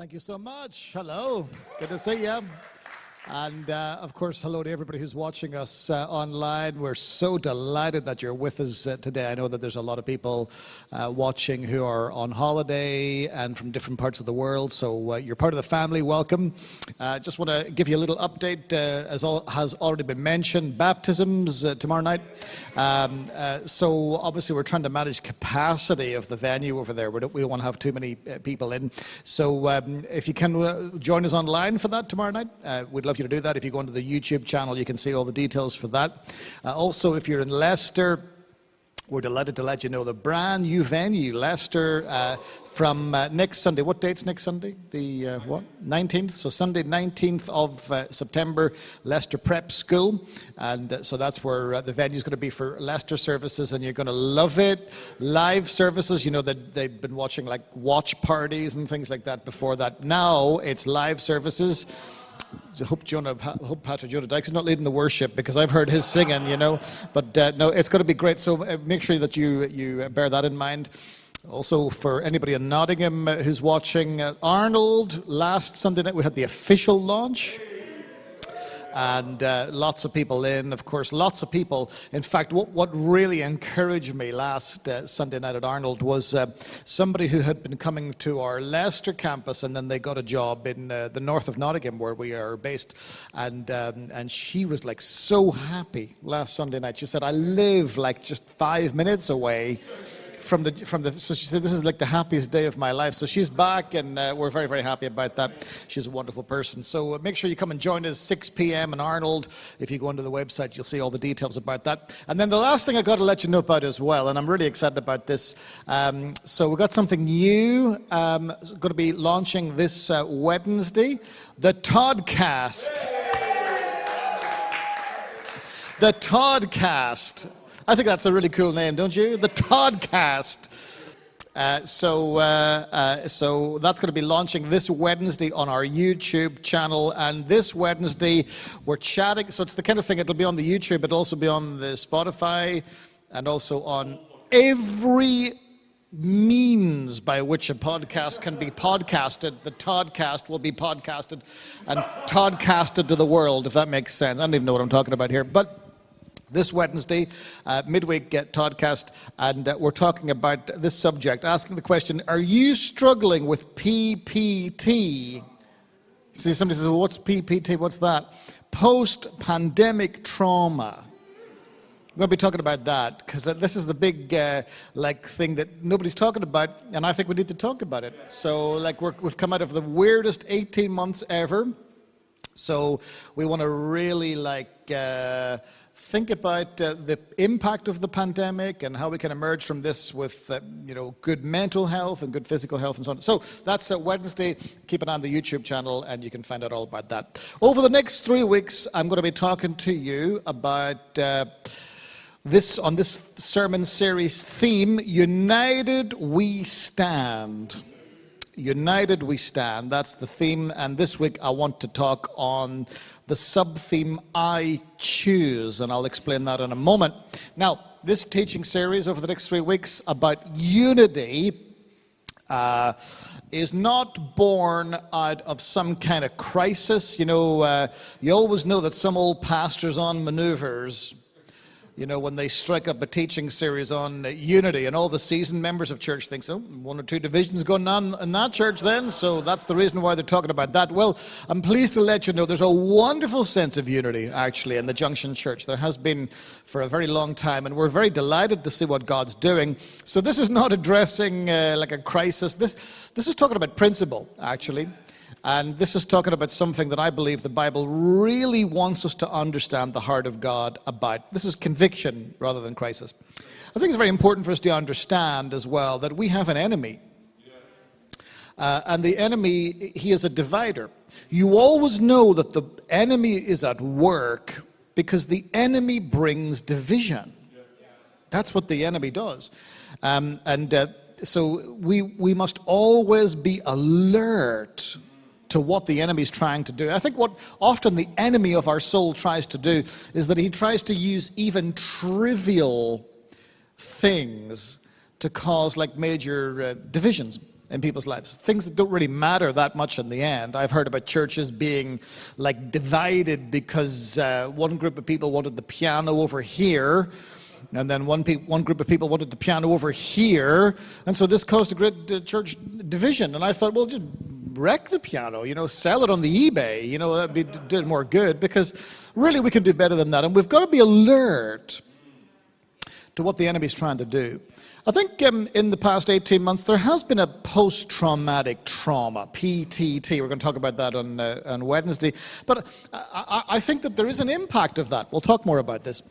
Thank you so much. Hello. Good to see you. And uh, of course, hello to everybody who's watching us uh, online. We're so delighted that you're with us uh, today. I know that there's a lot of people uh, watching who are on holiday and from different parts of the world. So uh, you're part of the family. Welcome. Uh, just want to give you a little update. as all has already been mentioned, baptisms tomorrow night. Um, so obviously, we're trying to manage capacity of the venue over there. We don't, we don't want to have too many people in. So um, if you can join us online for that tomorrow night, we'd love you to do that. If you go onto the YouTube channel, you can see all the details for that. Uh, also, if you're in Leicester, we're delighted to let you know the brand new venue, Leicester, uh, from uh, next Sunday. What date's next Sunday? The uh, what? 19th. So Sunday, 19th of uh, September, Leicester Prep School, and uh, so that's where uh, the venue's going to be for Leicester services, and you're going to love it. Live services. You know that they've been watching like watch parties and things like that before that. Now it's live services. Hope Jonah, hope Patrick Jonah Dykes is not leading the worship because I've heard his singing, you know. But uh, no, it's going to be great. So uh, make sure that you you bear that in mind. Also, for anybody in Nottingham uh, who's watching, uh, Arnold last Sunday night we had the official launch and uh, lots of people in. Of course, lots of people. In fact, what, what really encouraged me last uh, Sunday night at Arnold was uh, somebody who had been coming to our Leicester campus, and then they got a job in uh, the north of Nottingham, where we are based, and um, and she was like so happy last Sunday night. She said, "I live like just five minutes away." From the from the so she said this is like the happiest day of my life. So she's back and uh, we're very very happy about that. She's a wonderful person. So uh, make sure you come and join us 6 p.m in arnold. If you go onto the website you'll see all the details about that. And then the last thing i got to let you know about as well and i'm really excited about this um, so we've got something new um, going to be launching this uh, wednesday. The toddcast. The toddcast I think that's a really cool name, don't you? The Toddcast. Uh, so, uh, uh, so that's going to be launching this Wednesday on our YouTube channel. And this Wednesday, we're chatting. So it's the kind of thing, it'll be on the YouTube, it'll also be on the Spotify and also on every means by which a podcast can be podcasted. The Toddcast will be podcasted and Toddcasted to the world, if that makes sense. I don't even know what I'm talking about here. But this Wednesday, uh, midweek get Toddcast, and uh, we're talking about this subject, asking the question Are you struggling with PPT? See, somebody says, well, What's PPT? What's that? Post pandemic trauma. We're going to be talking about that because uh, this is the big uh, like thing that nobody's talking about, and I think we need to talk about it. So, like, we have come out of the weirdest 18 months ever. So, we want to really like uh, think about uh, the impact of the pandemic and how we can emerge from this with, uh, you know, good mental health and good physical health and so on. So that's uh, Wednesday. Keep an eye on the YouTube channel and you can find out all about that. Over the next three weeks, I'm going to be talking to you about uh, this on this sermon series theme: United We Stand. United We Stand. That's the theme. And this week I want to talk on the sub theme I choose, and I'll explain that in a moment. Now, this teaching series over the next three weeks about unity uh, is not born out of some kind of crisis. You know, uh, you always know that some old pastors on maneuvers you know, when they strike up a teaching series on unity, and all the seasoned members of church think so. One or two divisions going on in that church then, so that's the reason why they're talking about that. Well, I'm pleased to let you know there's a wonderful sense of unity actually in the Junction Church. There has been for a very long time, and we're very delighted to see what God's doing. So this is not addressing uh, like a crisis. This this is talking about principle actually. And this is talking about something that I believe the Bible really wants us to understand the heart of God about. This is conviction rather than crisis. I think it's very important for us to understand as well that we have an enemy. Uh, and the enemy, he is a divider. You always know that the enemy is at work because the enemy brings division. That's what the enemy does. Um, and uh, so we, we must always be alert to what the enemy is trying to do. I think what often the enemy of our soul tries to do is that he tries to use even trivial things to cause like major uh, divisions. in people's lives. Things that don't really matter that much in the end. I've heard about churches being like divided because uh, one group of people wanted the piano over here, and then one, pe- one group of people wanted the piano over here, and so this caused a great uh, church division. And I thought, well, just wreck the piano, you know, sell it on the eBay, you know, that'd be did more good because really we can do better than that, and we've got to be alert to what the enemy's trying to do. I think um, in the past 18 months, there has been a post traumatic trauma, PTT. We're going to talk about that on, uh, on Wednesday. But I, I, think that there is an impact of that. We'll talk more about this.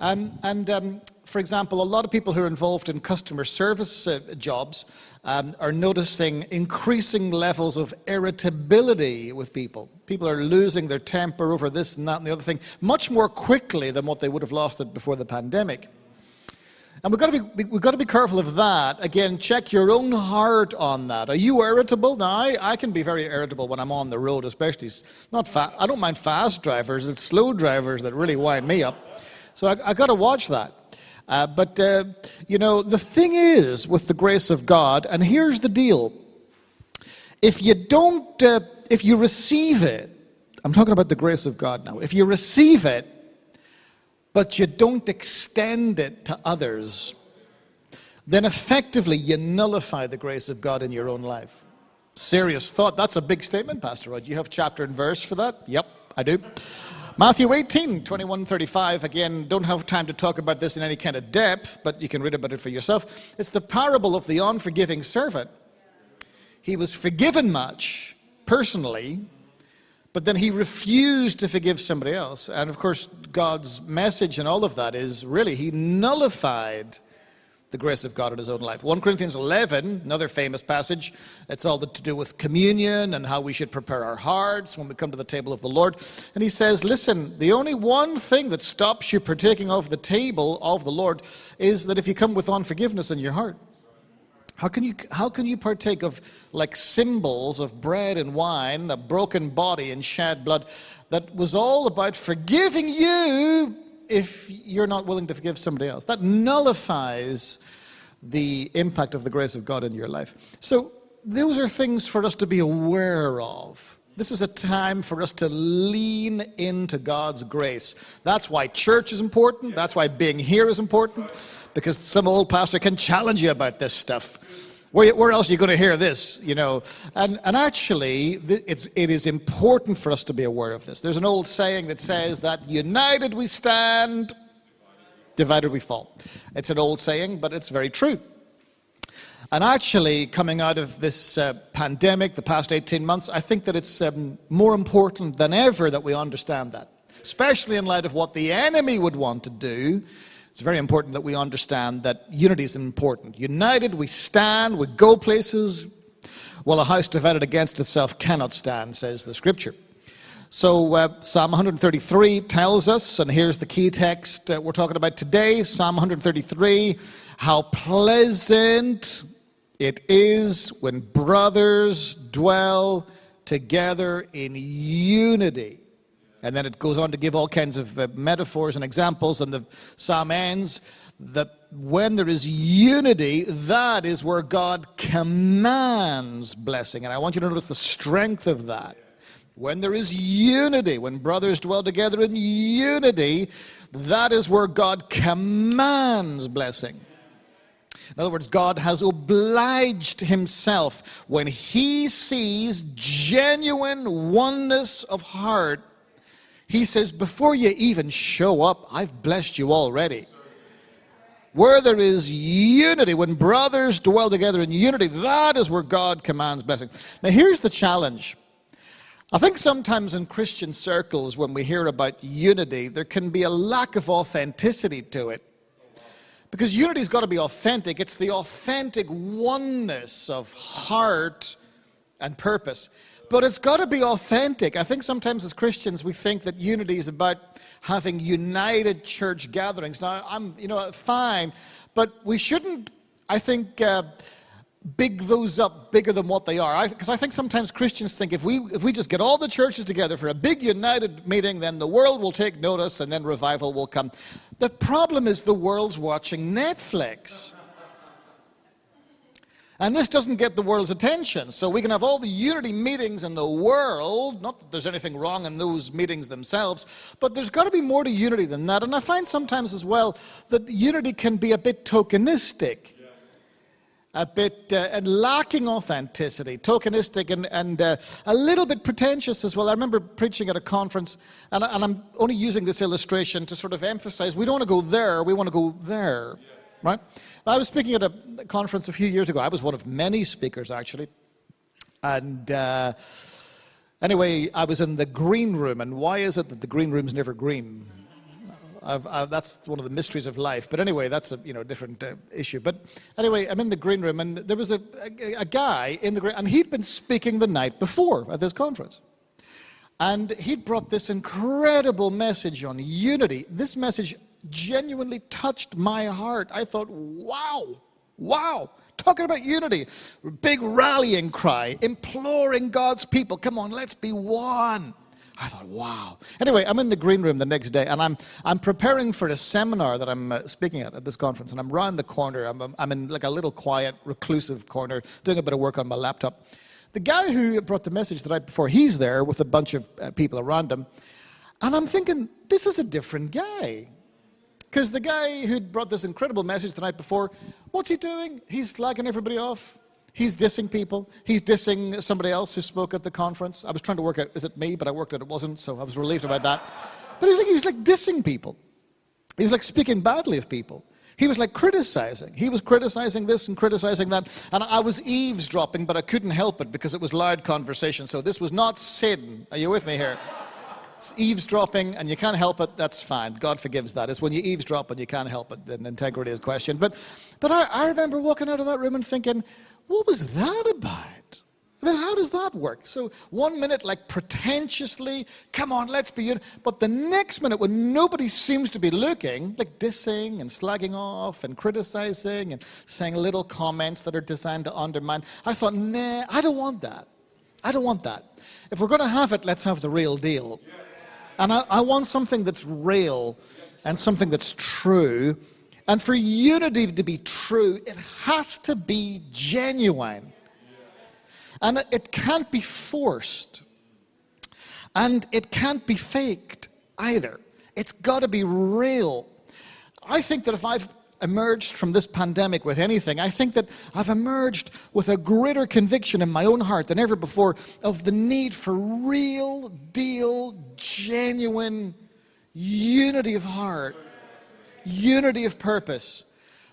Um, and um, for example, a lot of people who are involved in customer service uh, jobs um, are noticing increasing levels of irritability with people. People are losing their temper over this and that and the other thing much more quickly than what they would have lost it before the pandemic. And we've got, to be, we've got to be careful of that. Again, check your own heart on that. Are you irritable? Now, I, I can be very irritable when I'm on the road, especially not fa- I don't mind fast drivers, it's slow drivers that really wind me up. So I've got to watch that. Uh, but, uh, you know, the thing is with the grace of God, and here's the deal if you don't, uh, if you receive it, I'm talking about the grace of God now, if you receive it, but you don't extend it to others, then effectively you nullify the grace of God in your own life. Serious thought. That's a big statement, Pastor Rod. You have chapter and verse for that? Yep, I do. Matthew 18, 21, 35. Again, don't have time to talk about this in any kind of depth, but you can read about it for yourself. It's the parable of the unforgiving servant. He was forgiven much personally, but then he refused to forgive somebody else. And of course, God's message and all of that is really he nullified the grace of God in his own life. 1 Corinthians 11, another famous passage, it's all to do with communion and how we should prepare our hearts when we come to the table of the Lord. And he says, Listen, the only one thing that stops you partaking of the table of the Lord is that if you come with unforgiveness in your heart. How can you, how can you partake of like symbols of bread and wine, a broken body and shed blood that was all about forgiving you if you're not willing to forgive somebody else? That nullifies the impact of the grace of God in your life. So, those are things for us to be aware of. This is a time for us to lean into God's grace. That's why church is important. That's why being here is important, because some old pastor can challenge you about this stuff. Where, where else are you going to hear this? You know, and, and actually, it's, it is important for us to be aware of this. There's an old saying that says that united we stand, divided we fall. It's an old saying, but it's very true. And actually, coming out of this uh, pandemic, the past 18 months, I think that it's um, more important than ever that we understand that, especially in light of what the enemy would want to do it's very important that we understand that unity is important. United, we stand, we go places. Well, a house divided against itself cannot stand, says the scripture. So, uh, Psalm 133 tells us, and here's the key text uh, we're talking about today Psalm 133 how pleasant it is when brothers dwell together in unity. And then it goes on to give all kinds of uh, metaphors and examples, and the psalm ends that when there is unity, that is where God commands blessing. And I want you to notice the strength of that. When there is unity, when brothers dwell together in unity, that is where God commands blessing. In other words, God has obliged himself when he sees genuine oneness of heart he says, Before you even show up, I've blessed you already. Where there is unity, when brothers dwell together in unity, that is where God commands blessing. Now, here's the challenge. I think sometimes in Christian circles, when we hear about unity, there can be a lack of authenticity to it. Because unity's got to be authentic. It's the authentic oneness of heart and purpose. But it's got to be authentic. I think sometimes as Christians we think that unity is about having united church gatherings. Now, I'm, you know, fine, but we shouldn't, I think, uh, big those up bigger than what they are. Because I, I, think sometimes Christians think if we, if we just get all the churches together for a big united meeting, then the world will take notice and then revival will come. The problem is the world's watching Netflix. And this doesn't get the world's attention. So we can have all the unity meetings in the world. Not that there's anything wrong in those meetings themselves, but there's got to be more to unity than that. And I find sometimes as well that unity can be a bit tokenistic a bit uh, and lacking authenticity, tokenistic, and, and uh, a little bit pretentious as well. I remember preaching at a conference, and, and, I'm only using this illustration to sort of emphasize we don't want to go there, we want to go there, right? I was speaking at a conference a few years ago. I was one of many speakers, actually. And uh, anyway, I was in the green room, and why is it that the green room's never green? I've, I've, that's one of the mysteries of life. But anyway, that's a you know different uh, issue. But anyway, I'm in the green room, and there was a, a, a guy in the green, and he'd been speaking the night before at this conference. And he'd brought this incredible message on unity. This message genuinely touched my heart. I thought, wow, wow. Talking about unity, big rallying cry, imploring God's people, come on, let's be one. I thought, wow. Anyway, I'm in the green room the next day and I'm, I'm preparing for a seminar that I'm uh, speaking at at this conference. And I'm round the corner. I'm, I'm in like a little quiet, reclusive corner doing a bit of work on my laptop. The guy who brought the message the night before, he's there with a bunch of uh, people around him. And I'm thinking, this is a different guy. Because the guy who brought this incredible message the night before, what's he doing? He's slagging everybody off. He's dissing people. He's dissing somebody else who spoke at the conference. I was trying to work out, is it me? But I worked out it wasn't, so I was relieved about that. But he's like, he was like dissing people. He was like speaking badly of people. He was like criticizing. He was criticizing this and criticizing that. And I was eavesdropping, but I couldn't help it because it was loud conversation. So this was not sin. Are you with me here? It's eavesdropping and you can't help it. That's fine. God forgives that. It's when you eavesdrop and you can't help it, then integrity is questioned. But, but I, I remember walking out of that room and thinking, what was that about? I mean, how does that work? So one minute, like pretentiously, come on, let's be in. But the next minute, when nobody seems to be looking, like dissing and slagging off and criticizing and saying little comments that are designed to undermine, I thought, nah, I don't want that. I don't want that. If we're going to have it, let's have the real deal. And I, I want something that's real and something that's true and for unity to be true, it has to be genuine. And it can't be forced. And it can't be faked either. It's got to be real. I think that if I've emerged from this pandemic with anything, I think that I've emerged with a greater conviction in my own heart than ever before of the need for real, deal, genuine unity of heart unity of purpose.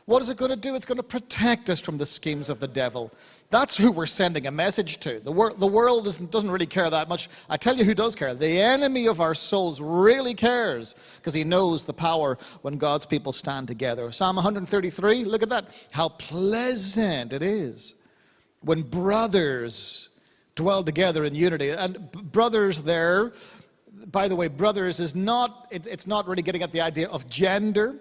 What is it going to do? It's going to protect us from the schemes of the devil. That's who we're sending a message to. The, wor- the world doesn't, really care that much. I tell you who does care. The enemy of our souls really cares because he knows the power when God's people stand together. Psalm 133, look at that. How pleasant it is when brothers dwell together in unity. And brothers there by the way, brothers is not, it, it's not really getting at the idea of gender.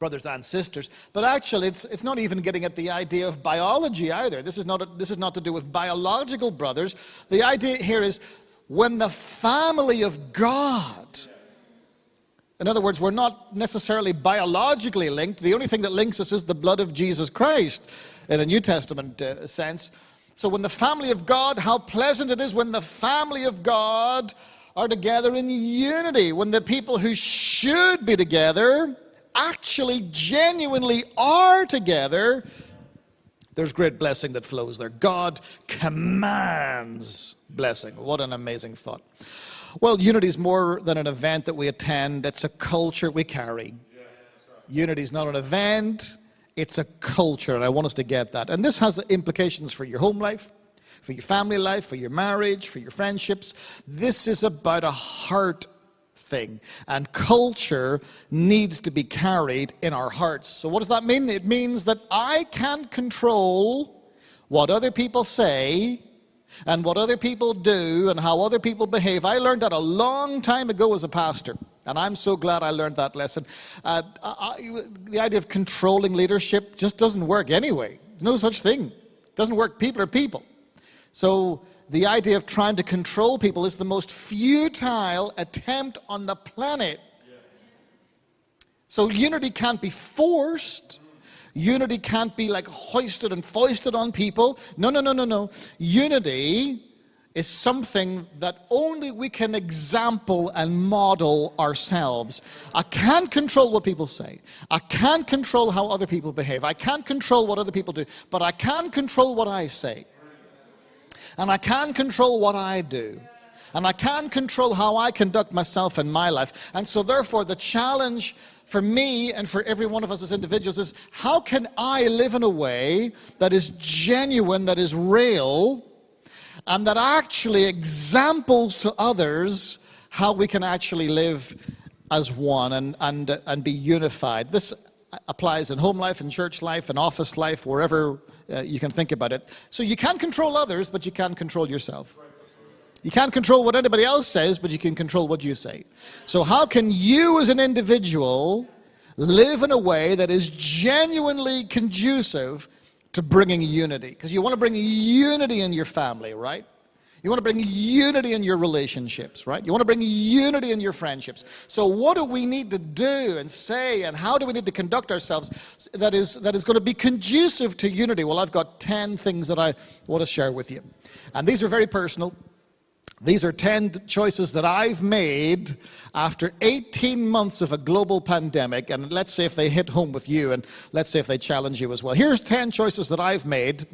Brothers and sisters. But actually, it's, it's not even getting at the idea of biology either. This is, not a, this is not to do with biological brothers. The idea here is when the family of God, in other words, we're not necessarily biologically linked. The only thing that links us is the blood of Jesus Christ in a New Testament uh, sense. So when the family of God, how pleasant it is when the family of God are together in unity, when the people who should be together actually genuinely are together, there's great blessing that flows there. God commands blessing. What an amazing thought. Well, unity is more than an event that we attend, it's a culture we carry. Unity is not an event, it's a culture, and I want us to get that. And this has implications for your home life, for your family life, for your marriage, for your friendships. This is about a heart thing. And culture needs to be carried in our hearts. So, what does that mean? It means that I can't control what other people say and what other people do and how other people behave. I learned that a long time ago as a pastor. And I'm so glad I learned that lesson. Uh, I, the idea of controlling leadership just doesn't work anyway. There's no such thing. It doesn't work. People are people. So the idea of trying to control people is the most futile attempt on the planet. So unity can't be forced. Unity can't be like hoisted and foisted on people. No, no, no, no, no. Unity is something that only we can example and model ourselves. I can't control what people say. I can't control how other people behave. I can't control what other people do. But I can control what I say. And I can control what I do. And I can control how I conduct myself in my life. And so, therefore, the challenge for me and for every one of us as individuals is how can I live in a way that is genuine, that is real, and that actually examples to others how we can actually live as one and, and, and be unified. This applies in home life, in church life, in office life, wherever uh, you can think about it. So you can't control others, but you can control yourself. You can't control what anybody else says, but you can control what you say. So, how can you as an individual live in a way that is genuinely conducive to bringing unity. Because you want to bring unity in your family, right? You want to bring unity in your relationships, right? You want to bring unity in your friendships. So, what do we need to do and say, and how do we need to conduct ourselves that is, that is going to be conducive to unity? Well, I've got 10 things that I want to share with you. And these are very personal. These are 10 choices that I've made after 18 months of a global pandemic. And let's say if they hit home with you, and let's say if they challenge you as well. Here's 10 choices that I've made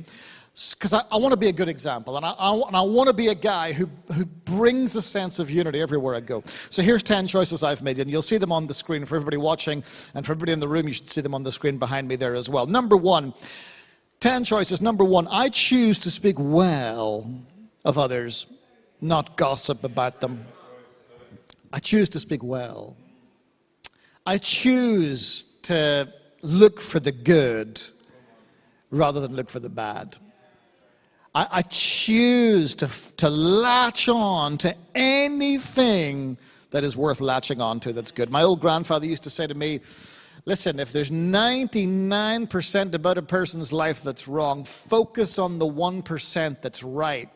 because I, I want to be a good example. And I, I, I want to be a guy who, who brings a sense of unity everywhere I go. So here's 10 choices I've made. And you'll see them on the screen for everybody watching. And for everybody in the room, you should see them on the screen behind me there as well. Number one, 10 choices. Number one, I choose to speak well of others not gossip about them. I choose to speak well. I choose to look for the good rather than look for the bad. I, I choose to, to latch on to anything that is worth latching on to that's good. My old grandfather used to say to me, Listen, if there's 99% about a person's life that's wrong, focus on the 1% that's right.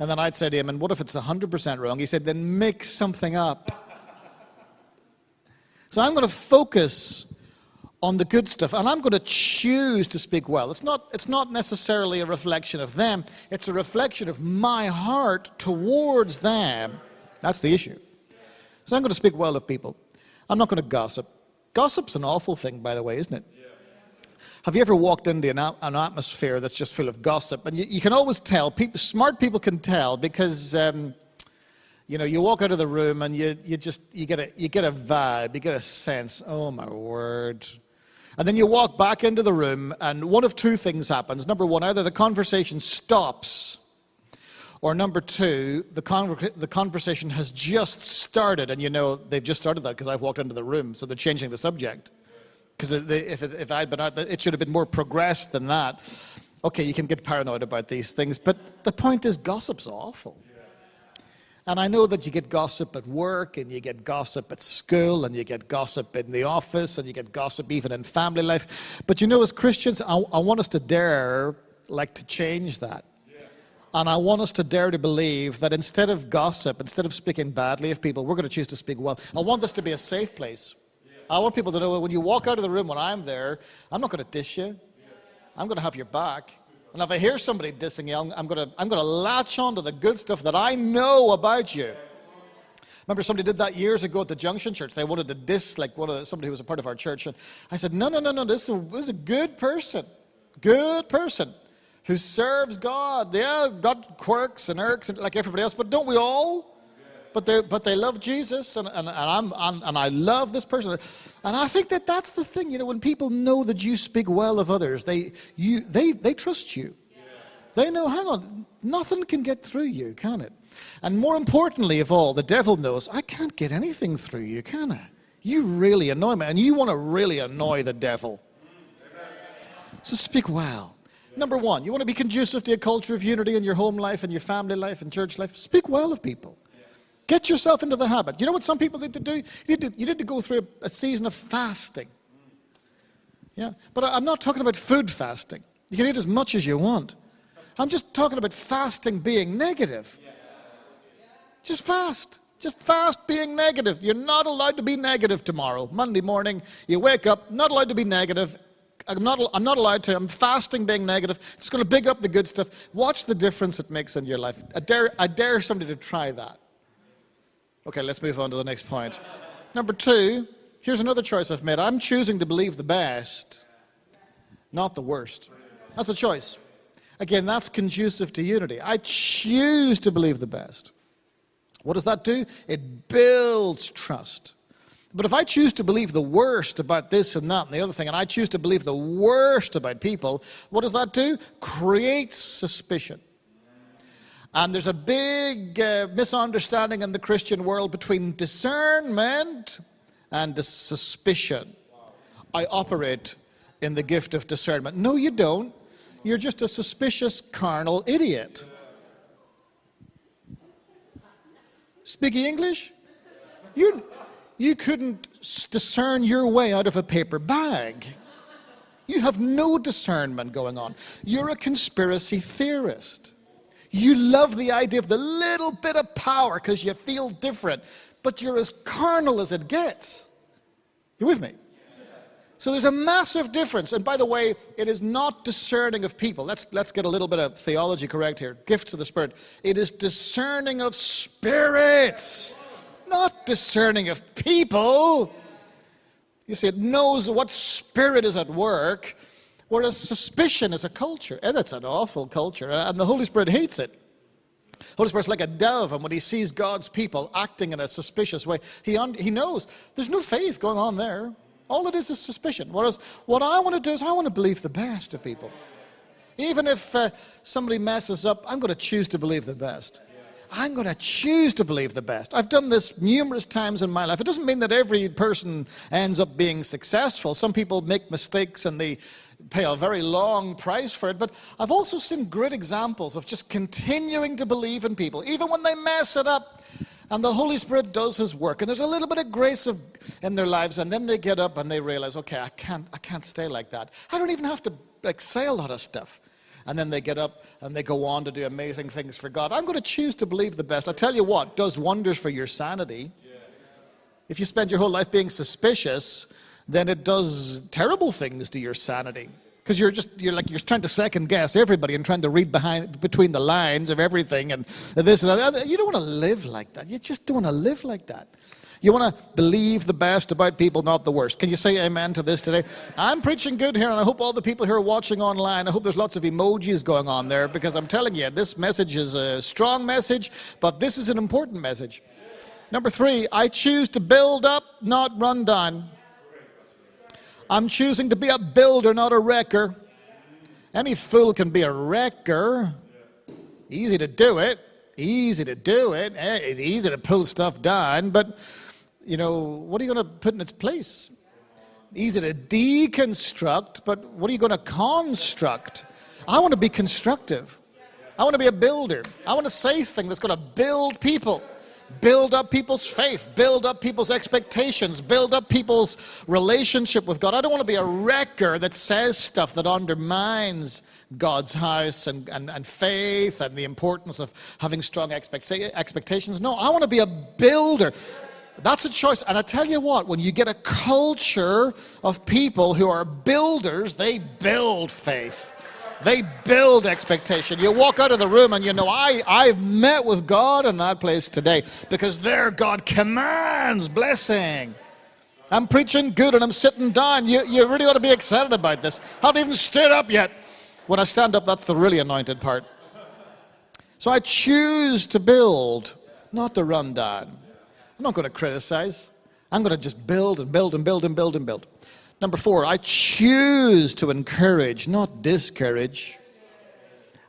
And then I'd say to him, and what if it's 100% wrong? He said, then make something up. So I'm going to focus on the good stuff and I'm going to choose to speak well. It's not, it's not necessarily a reflection of them, it's a reflection of my heart towards them. That's the issue. So I'm going to speak well of people. I'm not going to gossip. Gossip's an awful thing, by the way, isn't it? Have you ever walked into an, an atmosphere that's just full of gossip? And you, you can always tell, people, smart people can tell because, um, you know, you walk out of the room and you, you just, you get, a, you get a vibe, you get a sense, oh my word. And then you walk back into the room and one of two things happens. Number one, either the conversation stops or number two, the, con- the conversation has just started, and you know they've just started that because I've walked into the room, so they're changing the subject. Because if, if I'd been out, it should have been more progressed than that. Okay, you can get paranoid about these things, but the point is, gossip's awful. And I know that you get gossip at work, and you get gossip at school, and you get gossip in the office, and you get gossip even in family life. But you know, as Christians, I, I want us to dare, like, to change that. And I want us to dare to believe that instead of gossip, instead of speaking badly of people, we're going to choose to speak well. I want this to be a safe place. I want people to know that when you walk out of the room when I'm there, I'm not going to dish you. I'm going to have your back. And if I hear somebody dissing you, I'm going to, I'm going to latch on to the good stuff that I know about you. Remember, somebody did that years ago at the Junction Church. They wanted to diss like one of the, somebody who was a part of our church. And I said, no, no, no, no. This is, a, this is a good person, good person who serves God. Yeah, got quirks and irks and like everybody else, but don't we all? But they, but they love Jesus, and, and, and, I'm, I'm, and I love this person. And I think that that's the thing, you know, when people know that you speak well of others, they, you, they, they trust you. They know, hang on, nothing can get through you, can it? And more importantly of all, the devil knows, I can't get anything through you, can I? You really annoy me, and you want to really annoy the devil. So speak well. Number one, you want to be conducive to a culture of unity in your home life and your family life and church life. Speak well of people. Get yourself into the habit. You know what some people need to do? You need to, you need to go through a, a season of fasting. Yeah, but I'm not talking about food fasting. You can eat as much as you want. I'm just talking about fasting being negative. Just fast. Just fast being negative. You're not allowed to be negative tomorrow. Monday morning, you wake up, not allowed to be negative I'm not, I'm not allowed to. I'm fasting being negative. It's going to big up the good stuff. Watch the difference it makes in your life. I dare, I dare somebody to try that. Okay, let's move on to the next point. Number two, here's another choice I've made. I'm choosing to believe the best, not the worst. That's a choice. Again, that's conducive to unity. I choose to believe the best. What does that do? It builds trust. But if I choose to believe the worst about this and that and the other thing, and I choose to believe the worst about people, what does that do? Creates suspicion. And there's a big uh, misunderstanding in the Christian world between discernment and suspicion. I operate in the gift of discernment. No, you don't. You're just a suspicious, carnal idiot. Speaking English? You, you couldn't discern your way out of a paper bag. You have no discernment going on. You're a conspiracy theorist. You love the idea of the little bit of power because you feel different, but you're as carnal as it gets. You with me? So there's a massive difference. And by the way, it is not discerning of people. Let's, let's get a little bit of theology correct here. Gifts of the Spirit. It is discerning of spirits not discerning of people. You see, it knows what spirit is at work, whereas suspicion is a culture. And it's an awful culture, and the Holy Spirit hates it. Holy Spirit's like a dove, and when he sees God's people acting in a suspicious way, he, un- he knows there's no faith going on there. All it is is suspicion. Whereas what I want to do is I want to believe the best of people. Even if uh, somebody messes up, I'm going to choose to believe the best. I'm going to choose to believe the best. I've done this numerous times in my life. It doesn't mean that every person ends up being successful. Some people make mistakes and they pay a very long price for it. But I've also seen great examples of just continuing to believe in people, even when they mess it up. And the Holy Spirit does His work, and there's a little bit of grace of, in their lives, and then they get up and they realize, okay, I can't, I can't stay like that. I don't even have to like say a lot of stuff and then they get up and they go on to do amazing things for God. I'm going to choose to believe the best. I tell you what, does wonders for your sanity. If you spend your whole life being suspicious, then it does terrible things to your sanity. Because you're just you're like you're trying to second guess everybody and trying to read behind between the lines of everything and this and that. You don't want to live like that. You just don't want to live like that. You want to believe the best about people, not the worst. Can you say amen to this today? I'm preaching good here, and I hope all the people who are watching online, I hope there's lots of emojis going on there because I'm telling you, this message is a strong message, but this is an important message. Number three, I choose to build up, not run down. I'm choosing to be a builder, not a wrecker. Any fool can be a wrecker. Easy to do it. Easy to do it. Eh, it's easy to pull stuff down, but you know, what are you going to put in its place? Easy to deconstruct, but what are you going to construct? I want to be constructive. I want to be a builder. I want to say things that's going to build people, build up people's faith, build up people's expectations, build up people's relationship with God. I don't want to be a wrecker that says stuff that undermines God's house and, and, and faith and the importance of having strong expectations. No, I want to be a builder. That's a choice. And I tell you what, when you get a culture of people who are builders, they build faith. They build expectation. You walk out of the room and you know, I, I've met with God in that place today because there God commands blessing. I'm preaching good and I'm sitting down. You, you really ought to be excited about this. I haven't even stood up yet. When I stand up, that's the really anointed part. So I choose to build, not to run down. I'm not going to criticize. I'm going to just build and build and build and build and build. Number four, I choose to encourage, not discourage.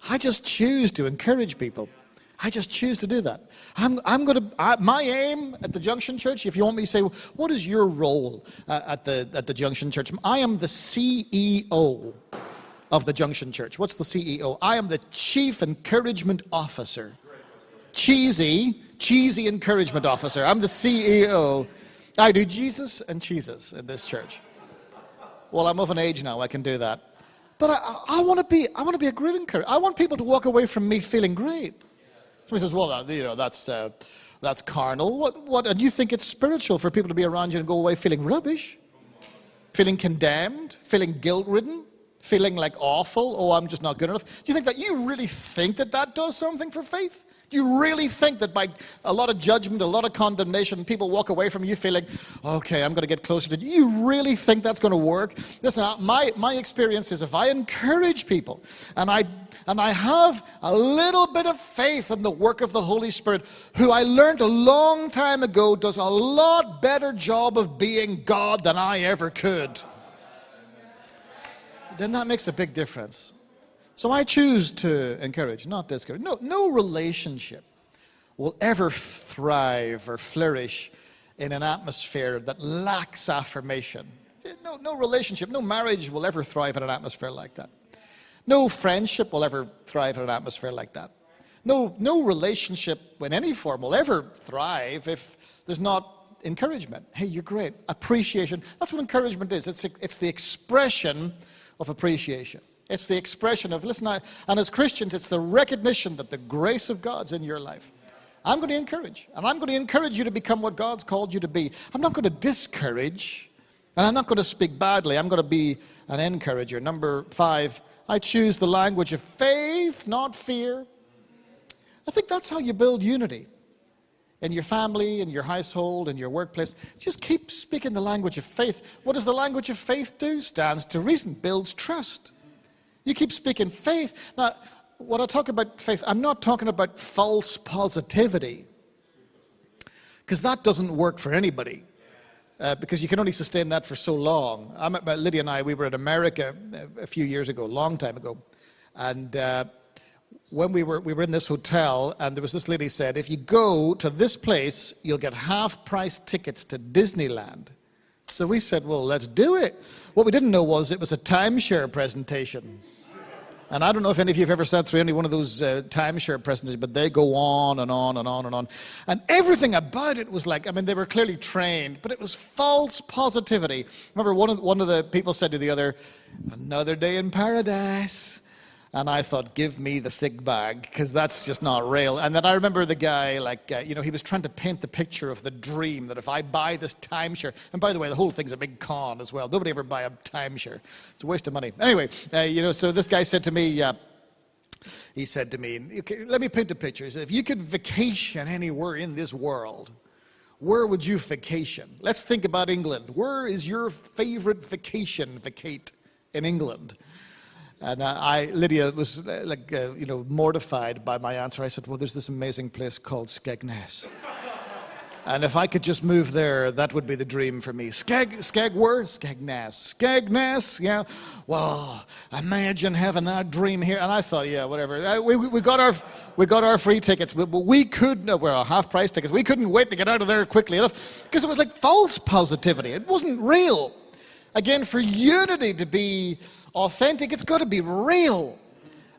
I just choose to encourage people. I just choose to do that. I'm, I'm going to, my aim at the Junction Church, if you want me to say, what is your role uh, at, the, at the Junction Church? I am the CEO of the Junction Church. What's the CEO? I am the Chief Encouragement Officer. Cheesy cheesy encouragement officer. I'm the CEO. I do Jesus and Jesus in this church. Well, I'm of an age now, I can do that. But I, I want to be, I want to be a great encourager. I want people to walk away from me feeling great. Somebody says, well, you know, that's, uh, that's carnal. What, what, and you think it's spiritual for people to be around you and go away feeling rubbish? feeling condemned, feeling guilt ridden, feeling like awful, oh, I'm just not good enough. Do you think that you really think that that does something for faith? Do you really think that by a lot of judgment, a lot of condemnation, people walk away from you feeling, okay, I'm going to get closer to you? You really think that's going to work? Listen, my, my experience is if I encourage people and I, and I have a little bit of faith in the work of the Holy Spirit, who I learned a long time ago does a lot better job of being God than I ever could, then that makes a big difference. So I choose to encourage, not discourage. No, no relationship will ever thrive or flourish in an atmosphere that lacks affirmation. No, no relationship, no marriage will ever thrive in an atmosphere like that. No friendship will ever thrive in an atmosphere like that. No, no relationship in any form will ever thrive if there's not encouragement. Hey, you're great. Appreciation. That's what encouragement is. It's, it's the expression of appreciation. It's the expression of, listen, I, and as Christians, it's the recognition that the grace of God's in your life. I'm going to encourage, and I'm going to encourage you to become what God's called you to be. I'm not going to discourage, and I'm not going to speak badly. I'm going to be an encourager. Number five, I choose the language of faith, not fear. I think that's how you build unity in your family, in your household, in your workplace. Just keep speaking the language of faith. What does the language of faith do? Stands to reason, builds trust. You keep speaking faith. Now, when I talk about faith, I'm not talking about false positivity, because that doesn't work for anybody. Uh, because you can only sustain that for so long. I met Lydia and I, we were in America a few years ago, a long time ago. And uh, when we were, we were in this hotel, and there was this lady said, if you go to this place, you'll get half price tickets to Disneyland. So we said, well, let's do it. What we didn't know was it was a timeshare presentation. And I don't know if any of you have ever sat through any one of those uh, timeshare presentations, but they go on and on and on and on. And everything about it was like, I mean, they were clearly trained, but it was false positivity. Remember, one of, one of the people said to the other, Another day in paradise. And I thought, give me the sick bag, because that's just not real. And then I remember the guy, like, uh, you know, he was trying to paint the picture of the dream that if I buy this timeshare, and by the way, the whole thing's a big con as well. Nobody ever buy a timeshare, it's a waste of money. Anyway, uh, you know, so this guy said to me, uh, he said to me, okay, let me paint a picture. He said, if you could vacation anywhere in this world, where would you vacation? Let's think about England. Where is your favorite vacation, vacate in England? And I, Lydia was uh, like, uh, you know, mortified by my answer. I said, well, there's this amazing place called Skegness. and if I could just move there, that would be the dream for me. Skeg, Skeg where? Skegness. Skegness, yeah. Well, imagine having that dream here. And I thought, yeah, whatever. Uh, we, we, got, our, we got our free tickets, but we could, well, half price tickets. We couldn't wait to get out of there quickly enough because it was like false positivity. It wasn't real. Again, for unity to be authentic, it's got to be real.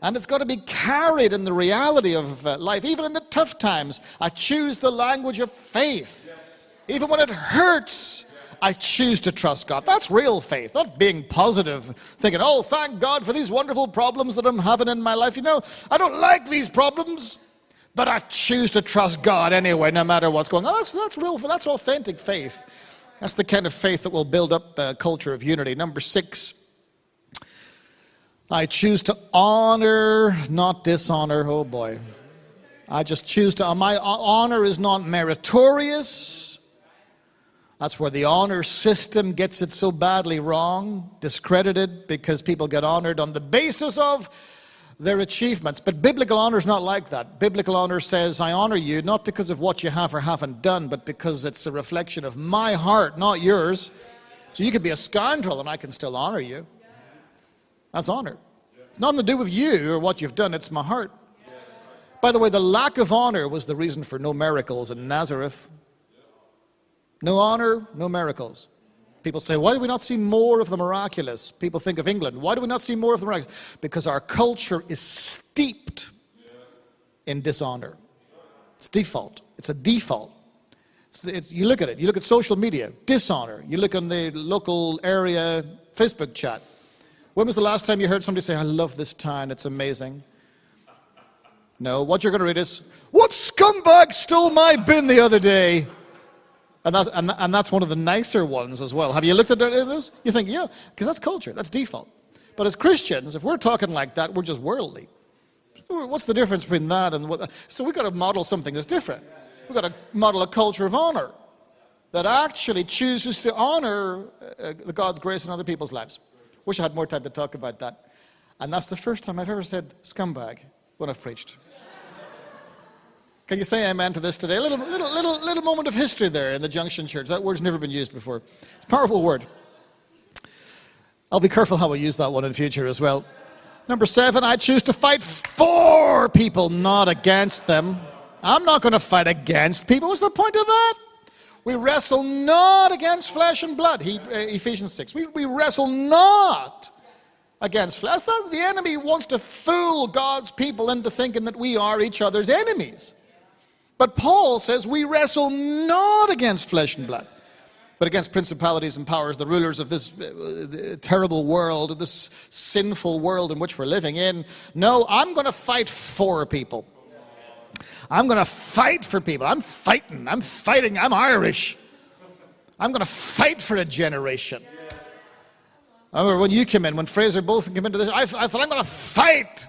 And it's got to be carried in the reality of uh, life. Even in the tough times, I choose the language of faith. Yes. Even when it hurts, yes. I choose to trust God. That's real faith, not being positive, thinking, oh, thank God for these wonderful problems that I'm having in my life. You know, I don't like these problems, but I choose to trust God anyway, no matter what's going on. That's, that's real, that's authentic faith. That's the kind of faith that will build up a culture of unity. Number six, I choose to honor, not dishonor. Oh boy. I just choose to. My honor is not meritorious. That's where the honor system gets it so badly wrong, discredited, because people get honored on the basis of their achievements. But biblical honor is not like that. Biblical honor says, I honor you not because of what you have or haven't done, but because it's a reflection of my heart, not yours. So you could be a scoundrel and I can still honor you. That's honor. It's nothing to do with you or what you've done, it's my heart. By the way, the lack of honor was the reason for no miracles in Nazareth. No honor, no miracles. People say, why do we not see more of the miraculous? People think of England. Why do we not see more of the miraculous? Because our culture is steeped in dishonor. It's default. It's a default. It's, it's, you look at it. You look at social media, dishonor. You look on the local area Facebook chat, when was the last time you heard somebody say, I love this town, it's amazing? No, what you're going to read is, What scumbag stole my bin the other day? And that's, and, and that's one of the nicer ones as well. Have you looked at those? You think, yeah, because that's culture, that's default. But as Christians, if we're talking like that, we're just worldly. What's the difference between that and what? So we've got to model something that's different. We've got to model a culture of honor that actually chooses to honor uh, the God's grace in other people's lives. Wish I had more time to talk about that. And that's the first time I've ever said scumbag when I've preached. Can you say amen to this today? A little, little, little, little moment of history there in the Junction Church. That word's never been used before. It's a powerful word. I'll be careful how I use that one in future as well. Number seven, I choose to fight for people, not against them. I'm not going to fight against people. What's the point of that? We wrestle not against flesh and blood. He, uh, Ephesians 6. We, we wrestle not against flesh. The enemy wants to fool God's people into thinking that we are each other's enemies. But Paul says we wrestle not against flesh and blood, but against principalities and powers, the rulers of this uh, terrible world, this sinful world in which we're living in. No, I'm going to fight for people. I'm going to fight for people. I'm fighting. I'm fighting. I'm Irish. I'm going to fight for a generation. I remember when you came in, when Fraser Bolton came into this, I, I thought, I'm going to fight.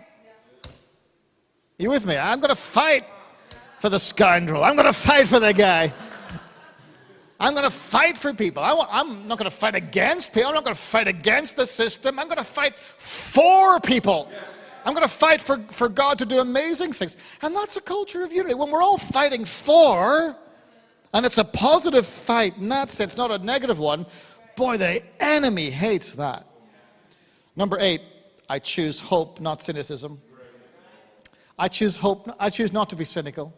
You with me? I'm going to fight for the scoundrel. I'm going to fight for the guy. I'm going to fight for people. I am not going to fight against people. I'm not going to fight against the system. I'm going to fight for people. I'm going to fight for, for God to do amazing things. And that's a culture of unity. When we're all fighting for, and it's a positive fight in that sense, not a negative one, boy, the enemy hates that. Number eight, I choose hope, not cynicism. I choose hope. I choose not to be cynical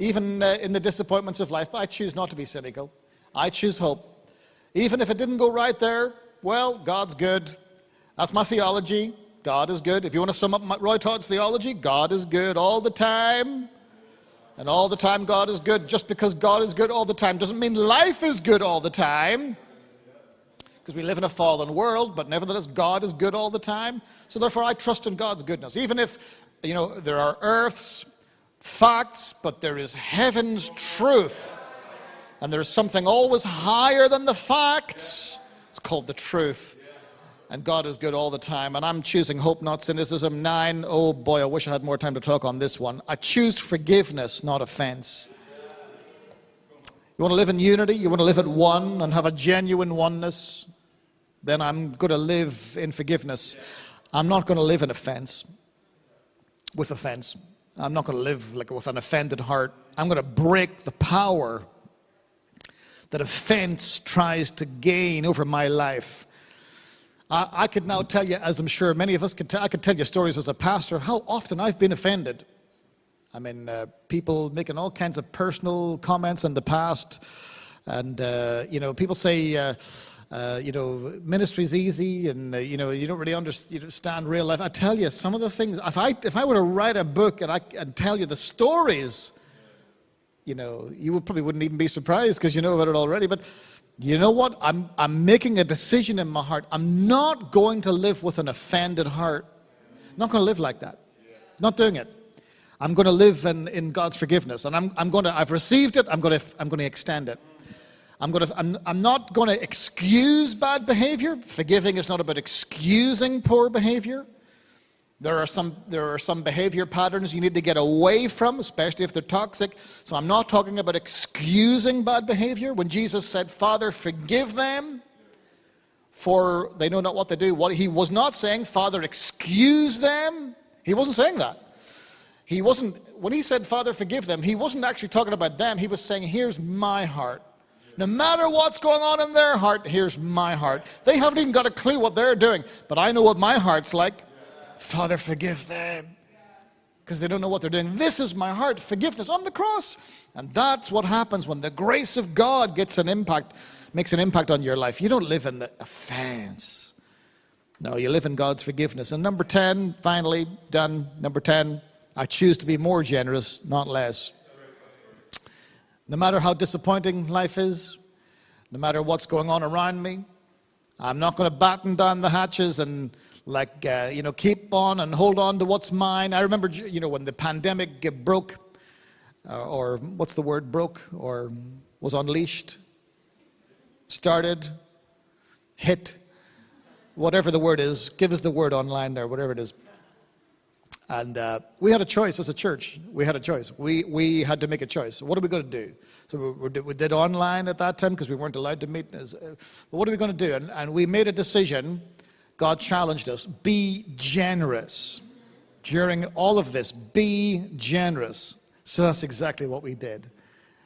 even uh, in the disappointments of life, I choose not to be cynical. I choose hope. Even if it didn't go right there, well, God's good. That's my theology. God is good. If you want to sum up Roy Todd's theology, God is good all the time. And all the time, God is good. Just because God is good all the time doesn't mean life is good all the time. Because we live in a fallen world, but nevertheless, God is good all the time. So therefore, I trust in God's goodness. Even if, you know, there are earths facts, but there is heaven's truth. And there's something always higher than the facts. It's called the truth. And God is good all the time. And I'm choosing hope, not cynicism. Nine, oh boy, I wish I had more time to talk on this one. I choose forgiveness, not offense. You want to live in unity? You want to live at one and have a genuine oneness? Then I'm going to live in forgiveness. I'm not going to live in offense with offense. I'm not going to live like with an offended heart. I'm going to break the power that offense tries to gain over my life. I, I could now tell you, as I'm sure many of us could, tell, I could tell you stories as a pastor, how often I've been offended. I mean, uh, people making all kinds of personal comments in the past. And, uh, you know, people say, uh, uh, you know, ministry's easy and, uh, you know, you don't really understand real life. I tell you, some of the things, if I, if I were to write a book and, I, and tell you the stories, you know, you would probably wouldn't even be surprised because you know about it already. But you know what? I'm, I'm making a decision in my heart. I'm not going to live with an offended heart. I'm not going to live like that. Not doing it. I'm going to live in, in God's forgiveness. And I'm, I'm going to, I've received it. I'm going to, I'm going to extend it. I'm, going to, I'm, I'm not going to excuse bad behavior. Forgiving is not about excusing poor behavior. There are, some, there are some behavior patterns you need to get away from, especially if they're toxic. So I'm not talking about excusing bad behavior. When Jesus said, Father, forgive them, for they know not what they do, what, he was not saying, Father, excuse them. He wasn't saying that. He wasn't, when he said, Father, forgive them, he wasn't actually talking about them. He was saying, Here's my heart. No matter what's going on in their heart, here's my heart. They haven't even got a clue what they're doing, but I know what my heart's like. Father, forgive them. Because they don't know what they're doing. This is my heart, forgiveness on the cross. And that's what happens when the grace of God gets an impact, makes an impact on your life. You don't live in the offense. No, you live in God's forgiveness. And number 10, finally, done. Number 10, I choose to be more generous, not less. No matter how disappointing life is, no matter what's going on around me, I'm not going to batten down the hatches and like uh, you know keep on and hold on to what's mine. I remember you know when the pandemic broke, uh, or what's the word broke, or was unleashed, started, hit, whatever the word is. Give us the word online there, whatever it is. And uh, we had a choice as a church. We had a choice. We, we had to make a choice. What are we going to do? So we, we did online at that time because we weren't allowed to meet. As, uh, but what are we going to do? And, and we made a decision. God challenged us be generous. During all of this, be generous. So that's exactly what we did.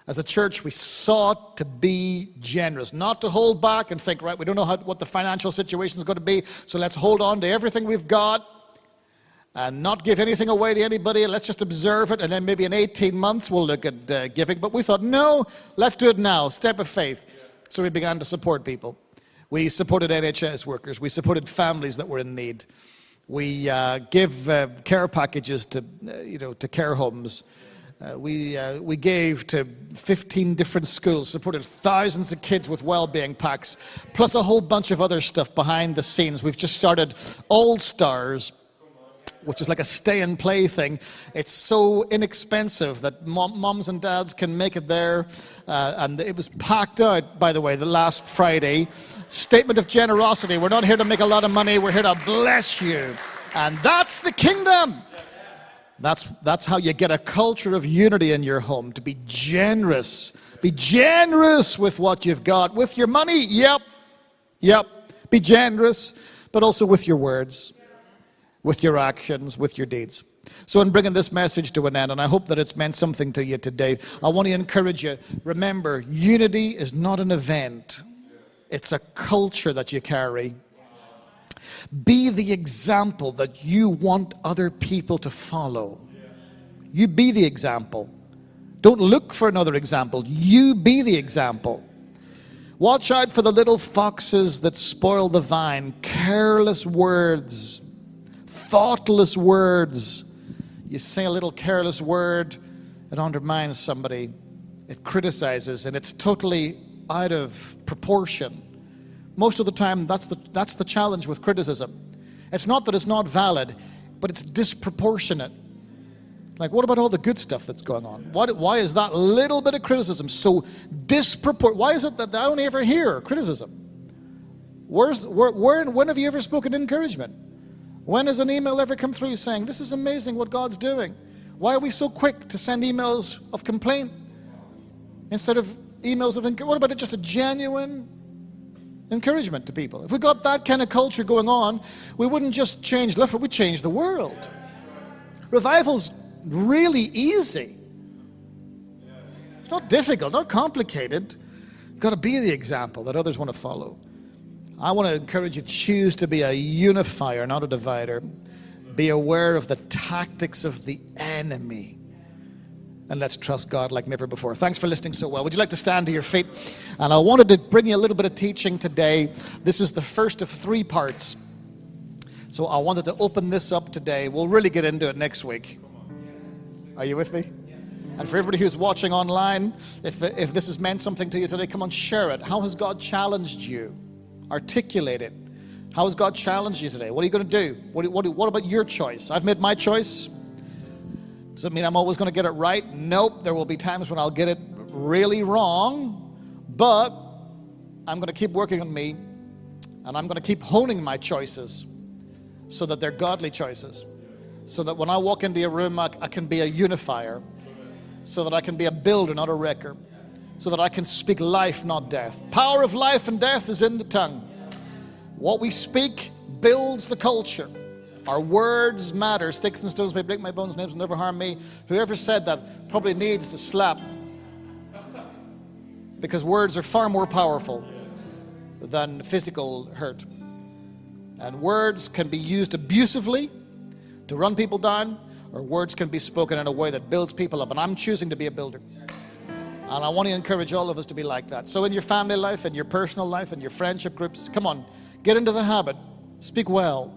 As a church, we sought to be generous, not to hold back and think, right, we don't know how, what the financial situation is going to be, so let's hold on to everything we've got and not give anything away to anybody. Let's just observe it, and then maybe in 18 months we'll look at uh, giving. But we thought, no, let's do it now. Step of faith. So we began to support people. We supported NHS workers. We supported families that were in need. We uh, give uh, care packages to, uh, you know, to care homes. Uh, we, uh, we gave to 15 different schools, supported thousands of kids with well-being packs, plus a whole bunch of other stuff behind the scenes. We've just started All Stars which is like a stay and play thing. It's so inexpensive that mom, moms and dads can make it there. Uh, and it was packed out, by the way, the last Friday. Statement of generosity. We're not here to make a lot of money, we're here to bless you. And that's the kingdom. That's, that's how you get a culture of unity in your home, to be generous. Be generous with what you've got. With your money, yep, yep. Be generous, but also with your words with your actions, with your deeds. So, in bringing this message to an end, and I hope that it's meant something to you today, I want to encourage you remember, unity is not an event, it's a culture that you carry. Be the example that you want other people to follow. You be the example. Don't look for another example. You be the example. Watch out for the little foxes that spoil the vine, careless words thoughtless words. You say a little careless word, it undermines somebody, it criticizes, and it's totally out of proportion. Most of the time, that's the, that's the challenge with criticism. It's not that it's not valid, but it's disproportionate. Like, what about all the good stuff that's going on? Why, why is that little bit of criticism so disproportionate? Why is it that I only ever hear criticism? Where's, where, where, when have you ever spoken encouragement? When has an email ever come through saying, This is amazing what God's doing? Why are we so quick to send emails of complaint instead of emails of encouragement? What about just a genuine encouragement to people? If we got that kind of culture going on, we wouldn't just change Lifford, we'd change the world. Revival's really easy. It's not difficult, not complicated. You've got to be the example that others want to follow. I want to encourage you choose to be a unifier, not a divider. Be aware of the tactics of the enemy. And let's trust God like never before. Thanks for listening so well. Would you like to stand to your feet? And I wanted to bring you a little bit of teaching today. This is the first of three parts. So I wanted to open this up today. We'll really get into it next week. Are you with me? And for everybody who's watching online, if, if this has meant something to you today, come on, share it. How has God challenged you? Articulate it. How has God challenged you today? What are you going to do? What, what, what about your choice? I've made my choice. Does it mean I'm always going to get it right? Nope. There will be times when I'll get it really wrong, but I'm going to keep working on me and I'm going to keep honing my choices so that they're godly choices. So that when I walk into a room, I, I can be a unifier, so that I can be a builder, not a wrecker so that I can speak life, not death. Power of life and death is in the tongue. What we speak builds the culture. Our words matter. Sticks and stones may break my bones, names will never harm me. Whoever said that probably needs to slap. Because words are far more powerful than physical hurt. And words can be used abusively to run people down, or words can be spoken in a way that builds people up. And I'm choosing to be a builder. And I want to encourage all of us to be like that. So, in your family life, in your personal life, in your friendship groups, come on, get into the habit. Speak well.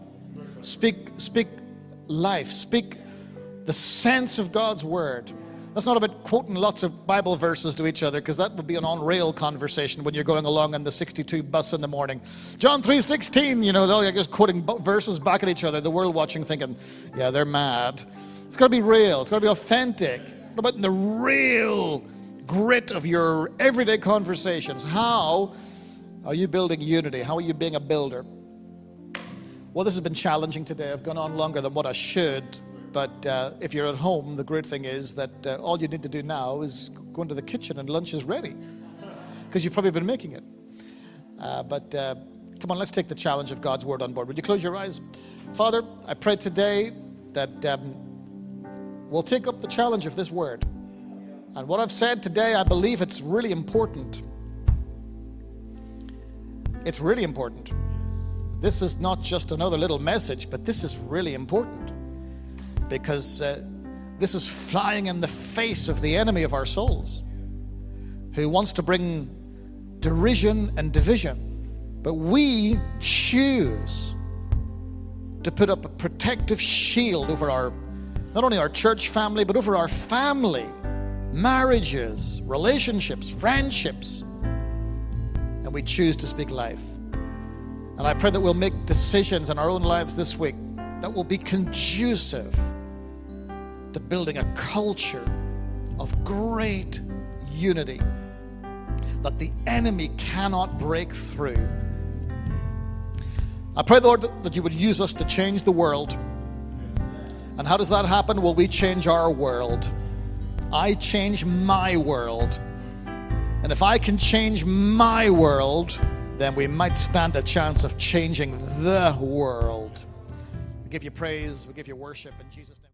Speak, speak life. Speak the sense of God's word. That's not about quoting lots of Bible verses to each other because that would be an on-rail conversation when you're going along in the 62 bus in the morning. John 3:16, you know, they're just quoting verses back at each other. The world watching, thinking, "Yeah, they're mad." It's got to be real. It's got to be authentic. What about in the real grit of your everyday conversations. How are you building unity? How are you being a builder? Well, this has been challenging today. I've gone on longer than what I should. But uh, if you're at home, the great thing is that uh, all you need to do now is go into the kitchen and lunch is ready because you've probably been making it. Uh, but uh, come on, let's take the challenge of God's word on board. Would you close your eyes? Father, I pray today that um, we'll take up the challenge of this word. And what I've said today, I believe it's really important. It's really important. This is not just another little message, but this is really important because uh, this is flying in the face of the enemy of our souls who wants to bring derision and division. But we choose to put up a protective shield over our, not only our church family, but over our family, marriages, relationships, friendships. And we choose to speak life. And I pray that we'll make decisions in our own lives this week that will be conducive to building a culture of great unity that the enemy cannot break through. I pray, Lord, that you would use us to change the world. And how does that happen? Well, we change our world. I change my world. And if I can change my world, then we might stand a chance of changing the world. We give you praise, we give you worship in Jesus' name.